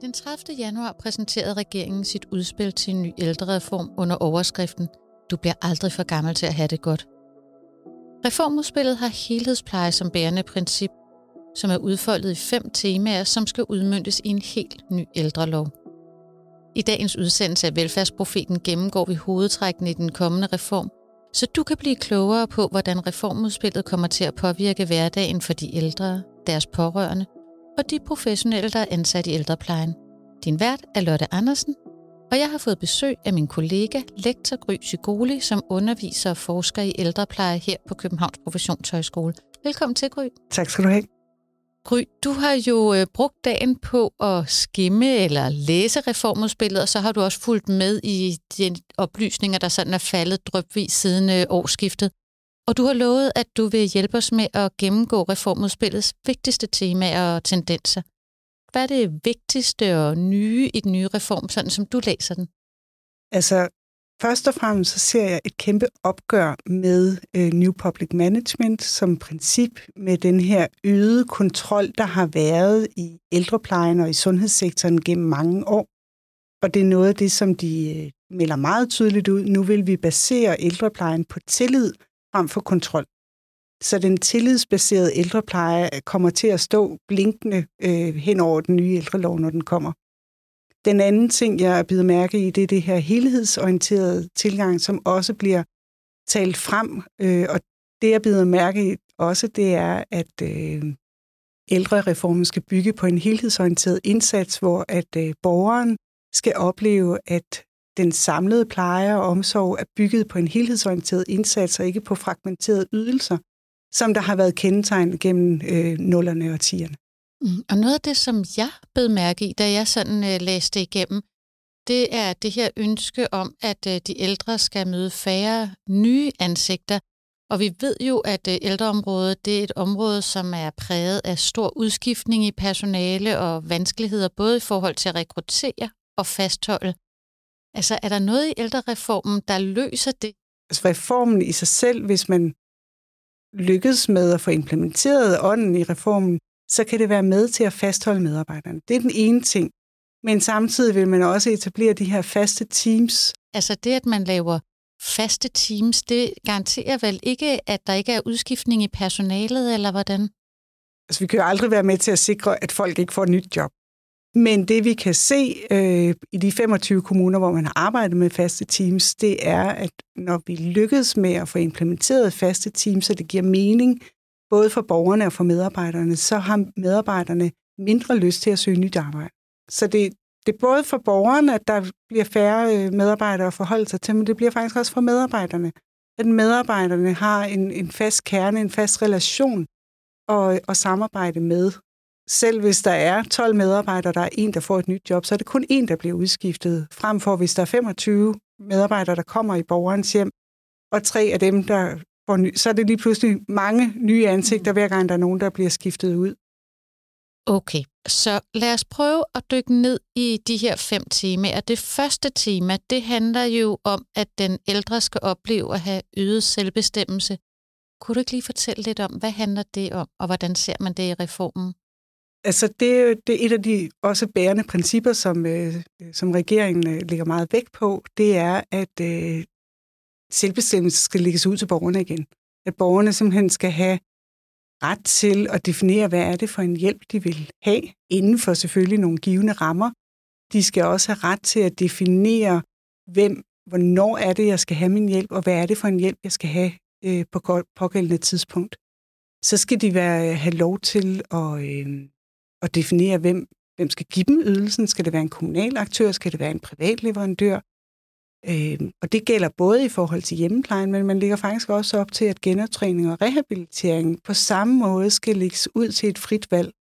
Den 30. januar præsenterede regeringen sit udspil til en ny ældrereform under overskriften Du bliver aldrig for gammel til at have det godt. Reformudspillet har helhedspleje som bærende princip, som er udfoldet i fem temaer, som skal udmyndtes i en helt ny ældrelov. I dagens udsendelse af Velfærdsprofeten gennemgår vi hovedtrækkene i den kommende reform, så du kan blive klogere på, hvordan reformudspillet kommer til at påvirke hverdagen for de ældre, deres pårørende og de professionelle, der er ansat i ældreplejen. Din vært er Lotte Andersen, og jeg har fået besøg af min kollega, lektor Gry Sigoli, som underviser og forsker i ældrepleje her på Københavns Professionshøjskole. Velkommen til, Gry. Tak skal du have. Gry, du har jo øh, brugt dagen på at skimme eller læse reformudspillet, og så har du også fulgt med i de oplysninger, der sådan er faldet drøbvis siden øh, årsskiftet. Og du har lovet, at du vil hjælpe os med at gennemgå reformudspillets vigtigste temaer og tendenser. Hvad er det vigtigste og nye i den nye reform, sådan som du læser den? Altså, først og fremmest så ser jeg et kæmpe opgør med øh, New Public Management som princip med den her øgede kontrol, der har været i ældreplejen og i sundhedssektoren gennem mange år. Og det er noget af det, som de øh, melder meget tydeligt ud. Nu vil vi basere ældreplejen på tillid frem for kontrol. Så den tillidsbaserede ældrepleje kommer til at stå blinkende øh, hen over den nye ældrelov, når den kommer. Den anden ting, jeg bider mærke i, det er det her helhedsorienterede tilgang, som også bliver talt frem. Øh, og det, jeg bider mærke i også, det er, at øh, ældrereformen skal bygge på en helhedsorienteret indsats, hvor at øh, borgeren skal opleve, at den samlede pleje og omsorg er bygget på en helhedsorienteret indsats og ikke på fragmenterede ydelser, som der har været kendetegnet gennem øh, nullerne og tierne. Mm, og noget af det, som jeg bed mærke i, da jeg sådan øh, læste igennem, det er det her ønske om, at øh, de ældre skal møde færre nye ansigter. Og vi ved jo, at øh, ældreområdet det er et område, som er præget af stor udskiftning i personale og vanskeligheder, både i forhold til at rekruttere og fastholde. Altså, er der noget i ældrereformen, der løser det? Altså, reformen i sig selv, hvis man lykkes med at få implementeret ånden i reformen, så kan det være med til at fastholde medarbejderne. Det er den ene ting. Men samtidig vil man også etablere de her faste teams. Altså det, at man laver faste teams, det garanterer vel ikke, at der ikke er udskiftning i personalet, eller hvordan? Altså vi kan jo aldrig være med til at sikre, at folk ikke får et nyt job. Men det vi kan se øh, i de 25 kommuner, hvor man har arbejdet med faste teams, det er, at når vi lykkes med at få implementeret faste teams, så det giver mening både for borgerne og for medarbejderne, så har medarbejderne mindre lyst til at søge nyt arbejde. Så det, det er både for borgerne, at der bliver færre øh, medarbejdere at forholde sig til, men det bliver faktisk også for medarbejderne. At medarbejderne har en, en fast kerne, en fast relation og, og samarbejde med selv hvis der er 12 medarbejdere, der er en, der får et nyt job, så er det kun en, der bliver udskiftet, frem for hvis der er 25 medarbejdere, der kommer i borgerens hjem, og tre af dem, der får ny, så er det lige pludselig mange nye ansigter, hver gang der er nogen, der bliver skiftet ud. Okay, så lad os prøve at dykke ned i de her fem temaer. Det første tema, det handler jo om, at den ældre skal opleve at have øget selvbestemmelse. Kunne du ikke lige fortælle lidt om, hvad handler det om, og hvordan ser man det i reformen? Altså, det, det er et af de også bærende principper, som, øh, som regeringen øh, lægger meget vægt på, det er, at øh, selvbestemmelse skal lægges ud til borgerne igen. At borgerne simpelthen skal have ret til at definere, hvad er det for en hjælp, de vil have, inden for selvfølgelig nogle givende rammer. De skal også have ret til at definere, hvem, hvornår er det, jeg skal have min hjælp, og hvad er det for en hjælp, jeg skal have øh, på pågældende tidspunkt. Så skal de være, øh, have lov til at, øh, at definere, hvem, hvem skal give dem ydelsen. Skal det være en kommunal aktør? Skal det være en privat leverandør? Øh, og det gælder både i forhold til hjemmeplejen, men man ligger faktisk også op til, at genoptræning og rehabilitering på samme måde skal lægges ud til et frit valg.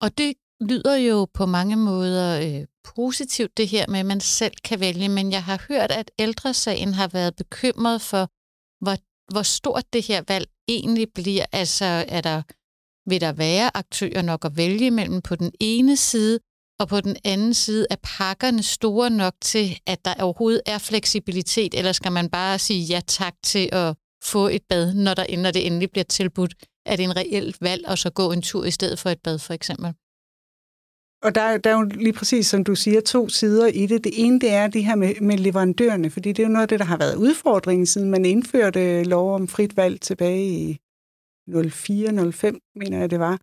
Og det lyder jo på mange måder øh, positivt, det her med, at man selv kan vælge, men jeg har hørt, at ældresagen har været bekymret for, hvor, hvor stort det her valg egentlig bliver. Altså, er der vil der være aktører nok at vælge mellem på den ene side, og på den anden side er pakkerne store nok til, at der overhovedet er fleksibilitet, eller skal man bare sige ja tak til at få et bad, når, der, når det endelig bliver tilbudt? Er det en reelt valg at så gå en tur i stedet for et bad, for eksempel? og der, der er jo lige præcis, som du siger, to sider i det. Det ene, det er det her med, med leverandørerne, fordi det er jo noget af det, der har været udfordringen, siden man indførte lov om frit valg tilbage i 04-05, mener jeg det var.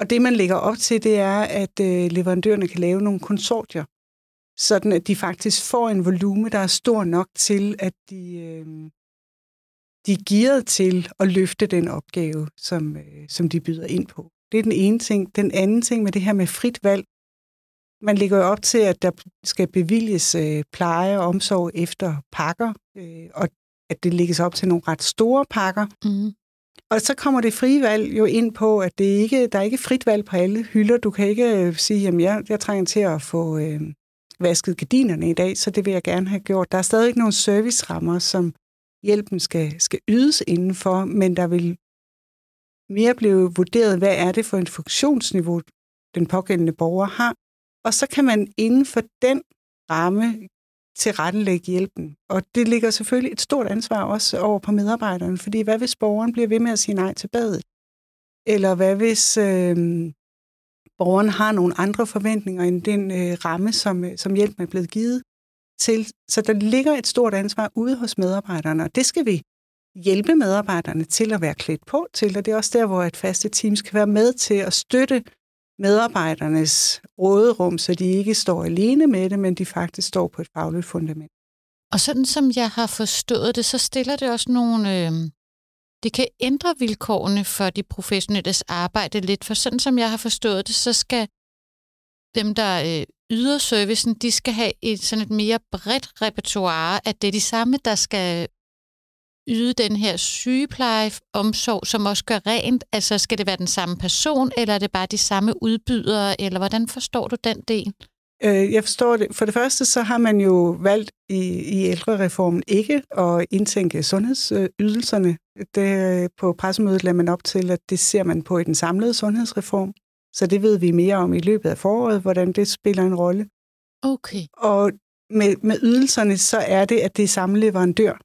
Og det, man lægger op til, det er, at øh, leverandørerne kan lave nogle konsortier, sådan at de faktisk får en volume, der er stor nok til, at de, øh, de er gearet til at løfte den opgave, som, øh, som de byder ind på. Det er den ene ting. Den anden ting med det her med frit valg. Man lægger jo op til, at der skal bevilges øh, pleje og omsorg efter pakker, øh, og at det lægges op til nogle ret store pakker. Mm. Og så kommer det frie valg jo ind på, at det ikke, der er ikke frit valg på alle hylder. Du kan ikke øh, sige, at jeg, jeg trænger til at få øh, vasket gardinerne i dag, så det vil jeg gerne have gjort. Der er stadig ikke nogen servicerammer, som hjælpen skal, skal ydes indenfor, men der vil mere blive vurderet, hvad er det for en funktionsniveau, den pågældende borger har. Og så kan man inden for den ramme tilrettelægge hjælpen. Og det ligger selvfølgelig et stort ansvar også over på medarbejderne, fordi hvad hvis borgeren bliver ved med at sige nej til badet? Eller hvad hvis øh, borgeren har nogle andre forventninger end den øh, ramme, som, øh, som hjælpen er blevet givet til? Så der ligger et stort ansvar ude hos medarbejderne, og det skal vi hjælpe medarbejderne til at være klædt på til, og det er også der, hvor et faste teams kan være med til at støtte medarbejdernes råderum, så de ikke står alene med det, men de faktisk står på et fagligt fundament. Og sådan som jeg har forstået det, så stiller det også nogle... Øh, det kan ændre vilkårene for de professionelles arbejde lidt, for sådan som jeg har forstået det, så skal dem, der øh, yder servicen, de skal have et sådan et mere bredt repertoire, at det er de samme, der skal yde den her sygeplejeomsorg, som også gør rent? Altså, skal det være den samme person, eller er det bare de samme udbydere, eller hvordan forstår du den del? Øh, jeg forstår det. For det første, så har man jo valgt i, i ældrereformen ikke at indtænke sundhedsydelserne. Det, på pressemødet lader man op til, at det ser man på i den samlede sundhedsreform. Så det ved vi mere om i løbet af foråret, hvordan det spiller en rolle. Okay. Og med, med ydelserne, så er det, at det er samme leverandør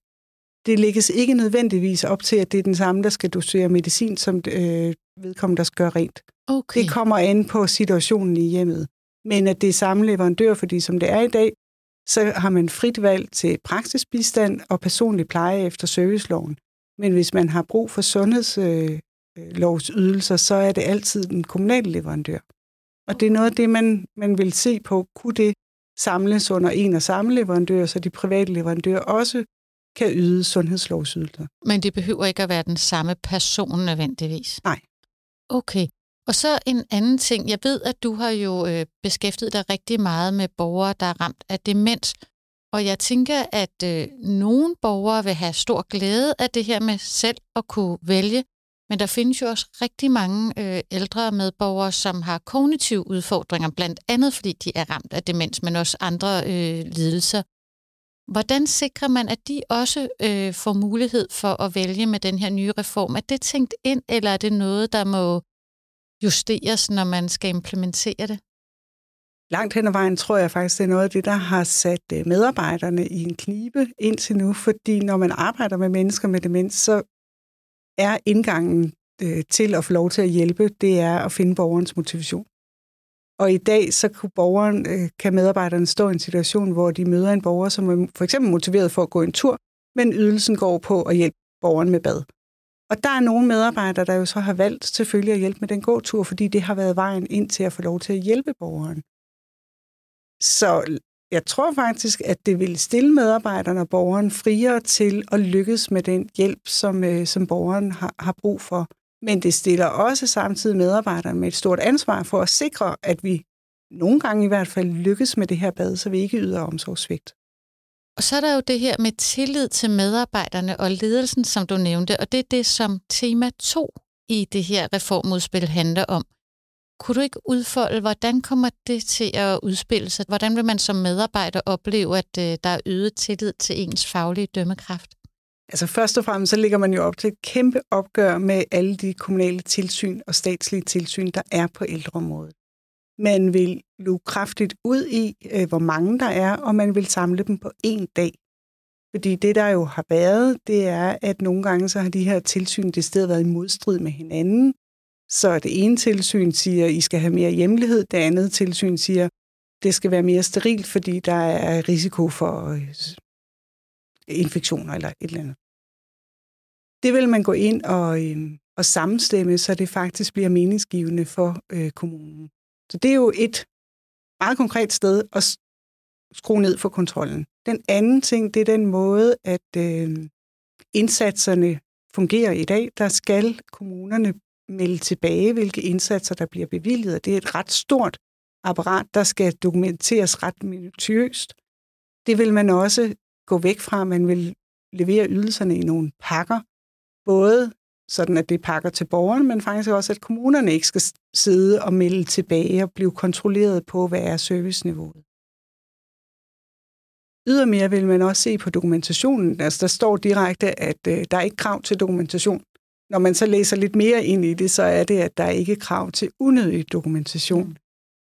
det lægges ikke nødvendigvis op til, at det er den samme, der skal dosere medicin, som øh, vedkommende, der skal gøre rent. Okay. Det kommer an på situationen i hjemmet. Men at det er samme leverandør, fordi som det er i dag, så har man frit valg til praksisbistand og personlig pleje efter serviceloven. Men hvis man har brug for sundhedslovsydelser, øh, så er det altid den kommunale leverandør. Og det er noget af det, man, man vil se på. Kunne det samles under en og samme leverandør, så de private leverandører også kan yde sundhedslovsydelser. Men det behøver ikke at være den samme person nødvendigvis? Nej. Okay. Og så en anden ting. Jeg ved, at du har jo øh, beskæftiget dig rigtig meget med borgere, der er ramt af demens. Og jeg tænker, at øh, nogle borgere vil have stor glæde af det her med selv at kunne vælge. Men der findes jo også rigtig mange øh, ældre medborgere, som har kognitive udfordringer, blandt andet fordi de er ramt af demens, men også andre øh, lidelser. Hvordan sikrer man, at de også øh, får mulighed for at vælge med den her nye reform? Er det tænkt ind, eller er det noget, der må justeres, når man skal implementere det? Langt hen ad vejen tror jeg faktisk, det er noget af det, der har sat øh, medarbejderne i en knibe indtil nu, fordi når man arbejder med mennesker med demens, så er indgangen øh, til at få lov til at hjælpe, det er at finde borgerens motivation. Og i dag, så kan, borgeren, øh, kan medarbejderne stå i en situation, hvor de møder en borger, som er for eksempel motiveret for at gå en tur, men ydelsen går på at hjælpe borgeren med bad. Og der er nogle medarbejdere, der jo så har valgt selvfølgelig at hjælpe med den gåtur, fordi det har været vejen ind til at få lov til at hjælpe borgeren. Så jeg tror faktisk, at det vil stille medarbejderne og borgeren friere til at lykkes med den hjælp, som, øh, som borgeren har, har brug for. Men det stiller også samtidig medarbejderne med et stort ansvar for at sikre, at vi nogle gange i hvert fald lykkes med det her bad, så vi ikke yder omsorgssvigt. Og så er der jo det her med tillid til medarbejderne og ledelsen, som du nævnte, og det er det, som tema 2 i det her reformudspil handler om. Kunne du ikke udfolde, hvordan kommer det til at udspille sig? Hvordan vil man som medarbejder opleve, at øh, der er øget tillid til ens faglige dømmekraft? Altså først og fremmest så ligger man jo op til et kæmpe opgør med alle de kommunale tilsyn og statslige tilsyn, der er på ældreområdet. Man vil luge kraftigt ud i, øh, hvor mange der er, og man vil samle dem på én dag. Fordi det, der jo har været, det er, at nogle gange så har de her tilsyn det sted været i modstrid med hinanden. Så det ene tilsyn siger, at I skal have mere hjemlighed. Det andet tilsyn siger, at det skal være mere sterilt, fordi der er risiko for øh, infektioner eller et eller andet. Det vil man gå ind og, øh, og sammenstemme, så det faktisk bliver meningsgivende for øh, kommunen. Så det er jo et meget konkret sted at skrue ned for kontrollen. Den anden ting, det er den måde, at øh, indsatserne fungerer i dag. Der skal kommunerne melde tilbage, hvilke indsatser, der bliver bevilget. Det er et ret stort apparat, der skal dokumenteres ret minutiøst. Det vil man også gå væk fra. Man vil levere ydelserne i nogle pakker, både sådan at det pakker til borgerne, men faktisk også, at kommunerne ikke skal sidde og melde tilbage og blive kontrolleret på, hvad er serviceniveauet. Ydermere vil man også se på dokumentationen. Altså, der står direkte, at øh, der er ikke krav til dokumentation. Når man så læser lidt mere ind i det, så er det, at der er ikke krav til unødig dokumentation. Mm.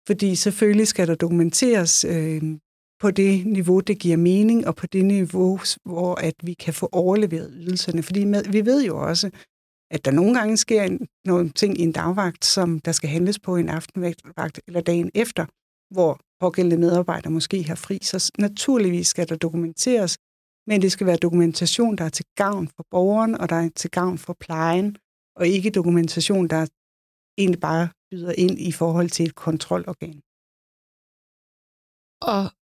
Fordi selvfølgelig skal der dokumenteres øh, på det niveau, det giver mening, og på det niveau, hvor at vi kan få overleveret ydelserne. Fordi med, vi ved jo også, at der nogle gange sker en, nogle ting i en dagvagt, som der skal handles på en aftenvagt eller dagen efter, hvor pågældende medarbejder måske har fri. Så naturligvis skal der dokumenteres, men det skal være dokumentation, der er til gavn for borgeren, og der er til gavn for plejen, og ikke dokumentation, der egentlig bare byder ind i forhold til et kontrolorgan. Og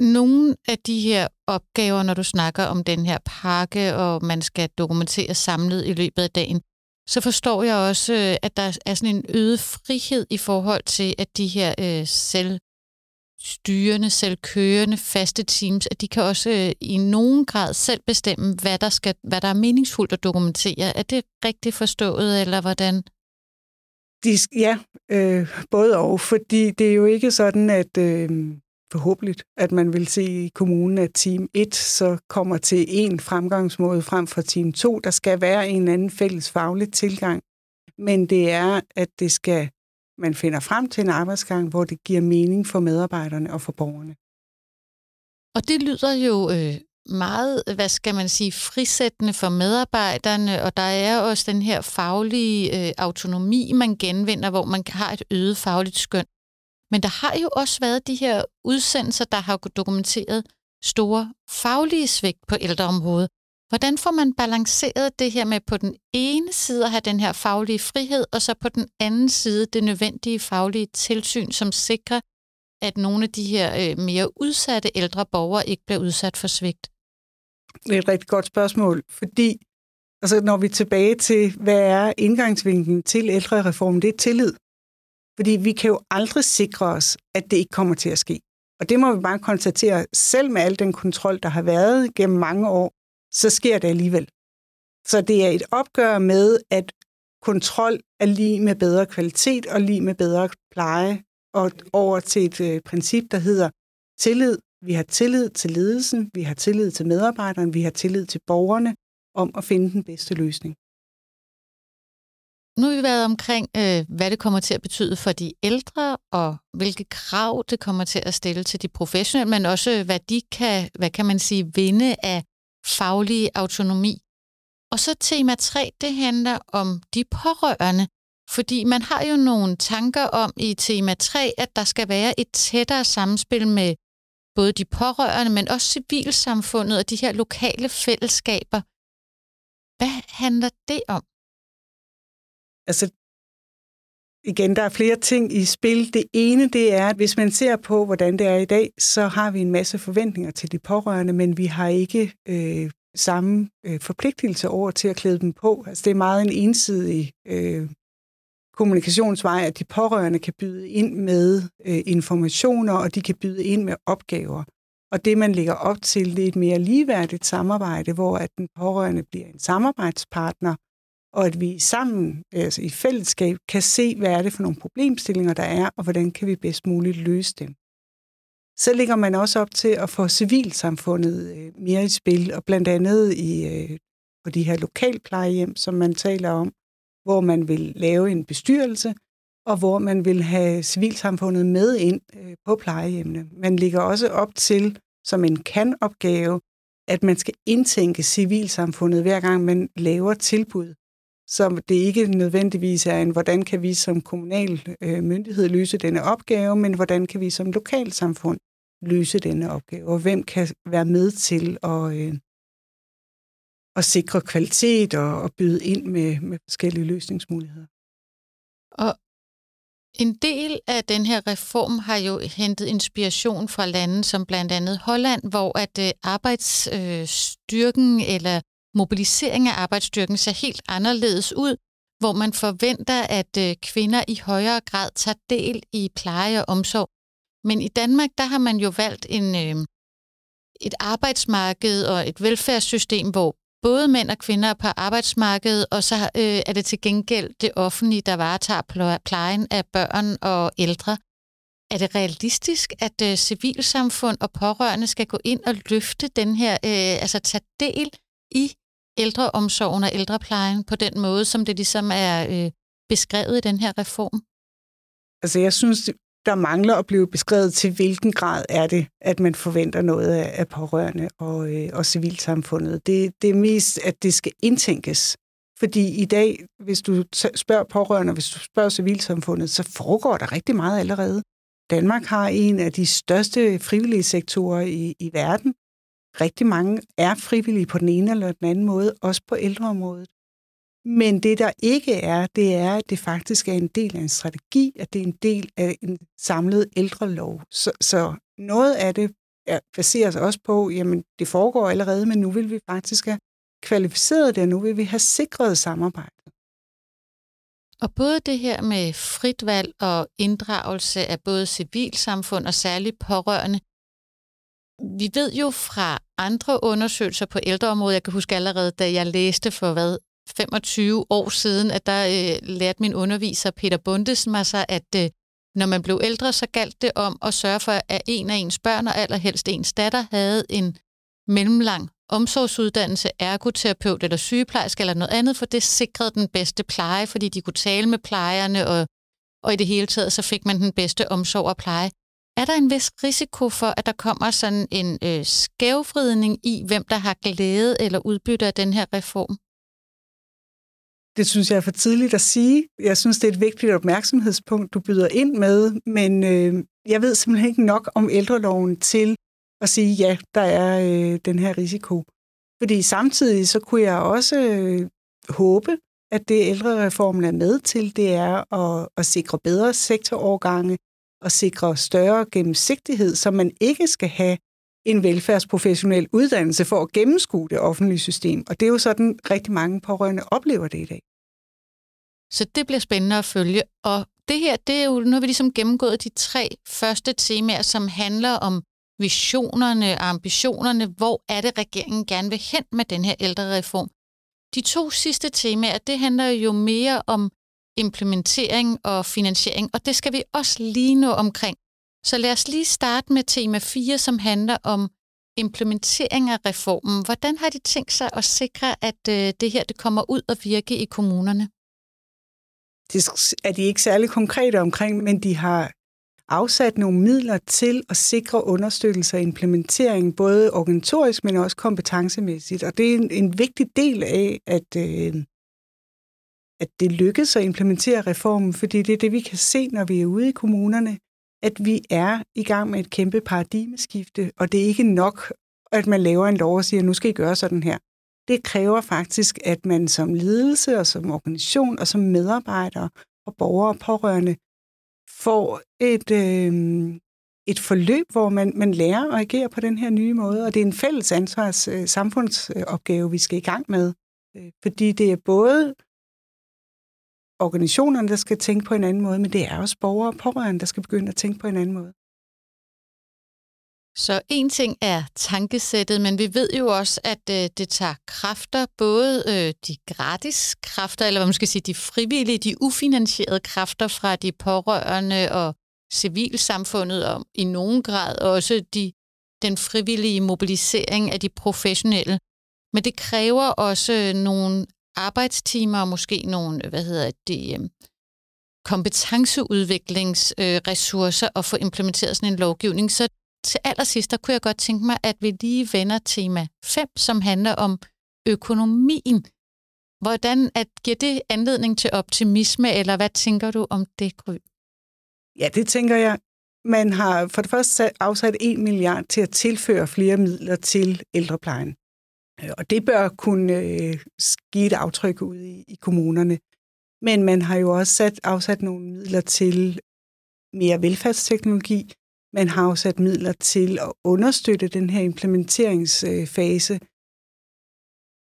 nogle af de her opgaver, når du snakker om den her pakke, og man skal dokumentere samlet i løbet af dagen, så forstår jeg også, øh, at der er sådan en øget frihed i forhold til, at de her øh, selvstyrende, selvkørende, faste teams, at de kan også øh, i nogen grad selv bestemme, hvad der, skal, hvad der er meningsfuldt at dokumentere. Er det rigtigt forstået, eller hvordan? De, ja, øh, både og, fordi det er jo ikke sådan, at øh, forhåbentlig, at man vil se i kommunen, at team 1 så kommer til en fremgangsmåde frem for team 2. Der skal være en anden fælles faglig tilgang, men det er, at det skal, man finder frem til en arbejdsgang, hvor det giver mening for medarbejderne og for borgerne. Og det lyder jo øh, meget, hvad skal man sige, frisættende for medarbejderne, og der er også den her faglige øh, autonomi, man genvinder, hvor man har et øget fagligt skøn. Men der har jo også været de her udsendelser, der har dokumenteret store faglige svigt på ældreområdet. Hvordan får man balanceret det her med på den ene side at have den her faglige frihed, og så på den anden side det nødvendige faglige tilsyn, som sikrer, at nogle af de her øh, mere udsatte ældre borgere ikke bliver udsat for svigt? Det er et rigtig godt spørgsmål, fordi altså, når vi er tilbage til, hvad er indgangsvinklen til ældrereformen, det er tillid. Fordi vi kan jo aldrig sikre os, at det ikke kommer til at ske. Og det må vi bare konstatere, selv med al den kontrol, der har været gennem mange år, så sker det alligevel. Så det er et opgør med, at kontrol er lige med bedre kvalitet og lige med bedre pleje, og over til et øh, princip, der hedder tillid. Vi har tillid til ledelsen, vi har tillid til medarbejderne, vi har tillid til borgerne om at finde den bedste løsning. Nu har vi været omkring, øh, hvad det kommer til at betyde for de ældre, og hvilke krav det kommer til at stille til de professionelle, men også øh, hvad de kan, hvad kan man sige, vinde af faglig autonomi. Og så tema 3, det handler om de pårørende, fordi man har jo nogle tanker om i tema 3, at der skal være et tættere samspil med både de pårørende, men også civilsamfundet og de her lokale fællesskaber. Hvad handler det om? Altså, igen, der er flere ting i spil. Det ene, det er, at hvis man ser på, hvordan det er i dag, så har vi en masse forventninger til de pårørende, men vi har ikke øh, samme øh, forpligtelse over til at klæde dem på. Altså, det er meget en ensidig øh, kommunikationsvej, at de pårørende kan byde ind med øh, informationer, og de kan byde ind med opgaver. Og det, man lægger op til, det er et mere ligeværdigt samarbejde, hvor at den pårørende bliver en samarbejdspartner, og at vi sammen, altså i fællesskab, kan se, hvad er det for nogle problemstillinger, der er, og hvordan kan vi bedst muligt løse dem. Så ligger man også op til at få civilsamfundet øh, mere i spil, og blandt andet i øh, på de her lokalplejehjem, som man taler om, hvor man vil lave en bestyrelse, og hvor man vil have civilsamfundet med ind øh, på plejehjemmene. Man ligger også op til, som en kan-opgave, at man skal indtænke civilsamfundet, hver gang man laver tilbud så det ikke nødvendigvis er en, hvordan kan vi som kommunal øh, myndighed løse denne opgave, men hvordan kan vi som lokalsamfund løse denne opgave, og hvem kan være med til at, øh, at sikre kvalitet og, og byde ind med, med forskellige løsningsmuligheder. Og en del af den her reform har jo hentet inspiration fra lande som blandt andet Holland, hvor at øh, arbejdsstyrken øh, eller mobilisering af arbejdsstyrken ser helt anderledes ud, hvor man forventer, at øh, kvinder i højere grad tager del i pleje og omsorg. Men i Danmark, der har man jo valgt en, øh, et arbejdsmarked og et velfærdssystem, hvor både mænd og kvinder er på arbejdsmarkedet, og så øh, er det til gengæld det offentlige, der varetager plejen af børn og ældre. Er det realistisk, at øh, civilsamfund og pårørende skal gå ind og løfte den her, øh, altså tage del i ældreomsorgen og ældreplejen på den måde, som det ligesom er øh, beskrevet i den her reform? Altså jeg synes, der mangler at blive beskrevet til, hvilken grad er det, at man forventer noget af, af pårørende og, øh, og civilsamfundet. Det, det er mest, at det skal indtænkes. Fordi i dag, hvis du spørger pårørende, hvis du spørger civilsamfundet, så foregår der rigtig meget allerede. Danmark har en af de største frivillige sektorer i, i verden. Rigtig mange er frivillige på den ene eller den anden måde, også på ældreområdet. Men det, der ikke er, det er, at det faktisk er en del af en strategi, at det er en del af en samlet ældrelov. Så, så noget af det er, baserer sig også på, jamen det foregår allerede, men nu vil vi faktisk have kvalificeret det, og nu vil vi have sikret samarbejdet. Og både det her med frit valg og inddragelse af både civilsamfund og særligt pårørende, vi ved jo fra andre undersøgelser på ældreområdet, jeg kan huske allerede, da jeg læste for hvad, 25 år siden, at der øh, lærte min underviser Peter Bundes mig sig, at øh, når man blev ældre, så galt det om at sørge for, at en af ens børn og allerhelst ens datter havde en mellemlang omsorgsuddannelse, ergoterapeut eller sygeplejerske eller noget andet, for det sikrede den bedste pleje, fordi de kunne tale med plejerne, og, og i det hele taget, så fik man den bedste omsorg og pleje. Er der en vis risiko for, at der kommer sådan en øh, skævfridning i, hvem der har glæde eller udbytte af den her reform? Det synes jeg er for tidligt at sige. Jeg synes, det er et vigtigt opmærksomhedspunkt, du byder ind med, men øh, jeg ved simpelthen ikke nok om ældreloven til at sige, ja, der er øh, den her risiko. Fordi samtidig så kunne jeg også øh, håbe, at det ældrereformen er med til, det er at, at sikre bedre sektorovergange og sikre større gennemsigtighed, så man ikke skal have en velfærdsprofessionel uddannelse for at gennemskue det offentlige system. Og det er jo sådan, rigtig mange pårørende oplever det i dag. Så det bliver spændende at følge. Og det her, det er jo, nu har vi ligesom gennemgået de tre første temaer, som handler om visionerne og ambitionerne. Hvor er det, regeringen gerne vil hen med den her ældrereform? De to sidste temaer, det handler jo mere om implementering og finansiering, og det skal vi også lige nå omkring. Så lad os lige starte med tema 4, som handler om implementering af reformen. Hvordan har de tænkt sig at sikre, at øh, det her det kommer ud og virke i kommunerne? Det er de ikke særlig konkrete omkring, men de har afsat nogle midler til at sikre understøttelse og implementering, både organisatorisk, men også kompetencemæssigt. Og det er en, en vigtig del af, at, øh, at det lykkes at implementere reformen, fordi det er det, vi kan se, når vi er ude i kommunerne, at vi er i gang med et kæmpe paradigmeskifte, og det er ikke nok, at man laver en lov og siger, nu skal I gøre sådan her. Det kræver faktisk, at man som ledelse og som organisation og som medarbejdere og borgere og pårørende får et, øh, et forløb, hvor man, man lærer at agere på den her nye måde, og det er en fælles ansvars øh, samfundsopgave, vi skal i gang med. Øh, fordi det er både organisationerne, der skal tænke på en anden måde, men det er også borgere og pårørende, der skal begynde at tænke på en anden måde. Så en ting er tankesættet, men vi ved jo også, at øh, det tager kræfter, både øh, de gratis kræfter, eller hvad man skal sige, de frivillige, de ufinansierede kræfter fra de pårørende og civilsamfundet, og i nogen grad også de, den frivillige mobilisering af de professionelle. Men det kræver også øh, nogle arbejdstimer og måske nogle, hvad hedder det, øh, kompetenceudviklingsressourcer og få implementeret sådan en lovgivning. Så til allersidst, der kunne jeg godt tænke mig, at vi lige vender tema 5, som handler om økonomien Hvordan at, giver det anledning til optimisme, eller hvad tænker du om det, Gry? Ja, det tænker jeg. Man har for det første afsat 1 milliard til at tilføre flere midler til ældreplejen. Øh, og det bør kunne øh, give et aftryk ud i, i kommunerne. Men man har jo også sat, afsat nogle midler til mere velfærdsteknologi. Man har afsat midler til at understøtte den her implementeringsfase.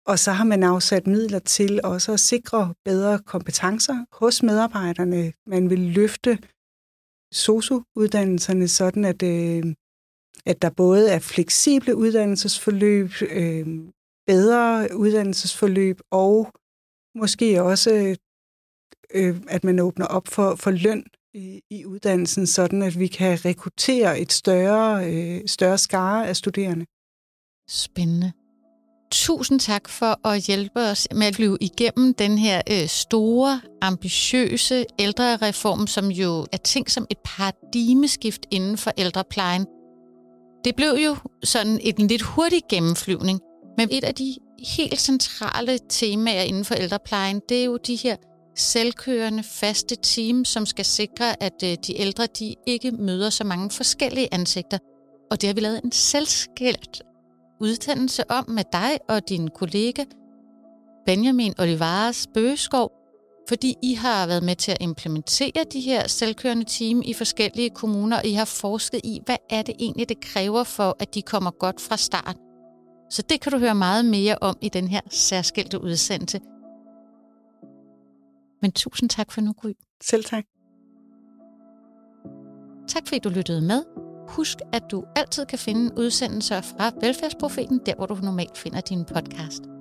Og så har man afsat midler til også at sikre bedre kompetencer hos medarbejderne. Man vil løfte SOSU-uddannelserne sådan, at, øh, at der både er fleksible uddannelsesforløb, øh, bedre uddannelsesforløb og måske også, øh, at man åbner op for, for løn i, i uddannelsen, sådan at vi kan rekruttere et større, øh, større skare af studerende. Spændende. Tusind tak for at hjælpe os med at blive igennem den her øh, store, ambitiøse ældrereform, som jo er tænkt som et paradigmeskift inden for ældreplejen. Det blev jo sådan et lidt hurtig gennemflyvning, men et af de helt centrale temaer inden for ældreplejen, det er jo de her selvkørende, faste team, som skal sikre, at øh, de ældre de ikke møder så mange forskellige ansigter. Og det har vi lavet en selvskilt uddannelse om med dig og din kollega Benjamin Olivares Bøgeskov, fordi I har været med til at implementere de her selvkørende team i forskellige kommuner, og I har forsket i, hvad er det egentlig, det kræver for, at de kommer godt fra start. Så det kan du høre meget mere om i den her særskilte udsendelse. Men tusind tak for nu, Gry. Selv tak. Tak fordi du lyttede med. Husk, at du altid kan finde udsendelser fra Velfærdsprofeten, der hvor du normalt finder din podcast.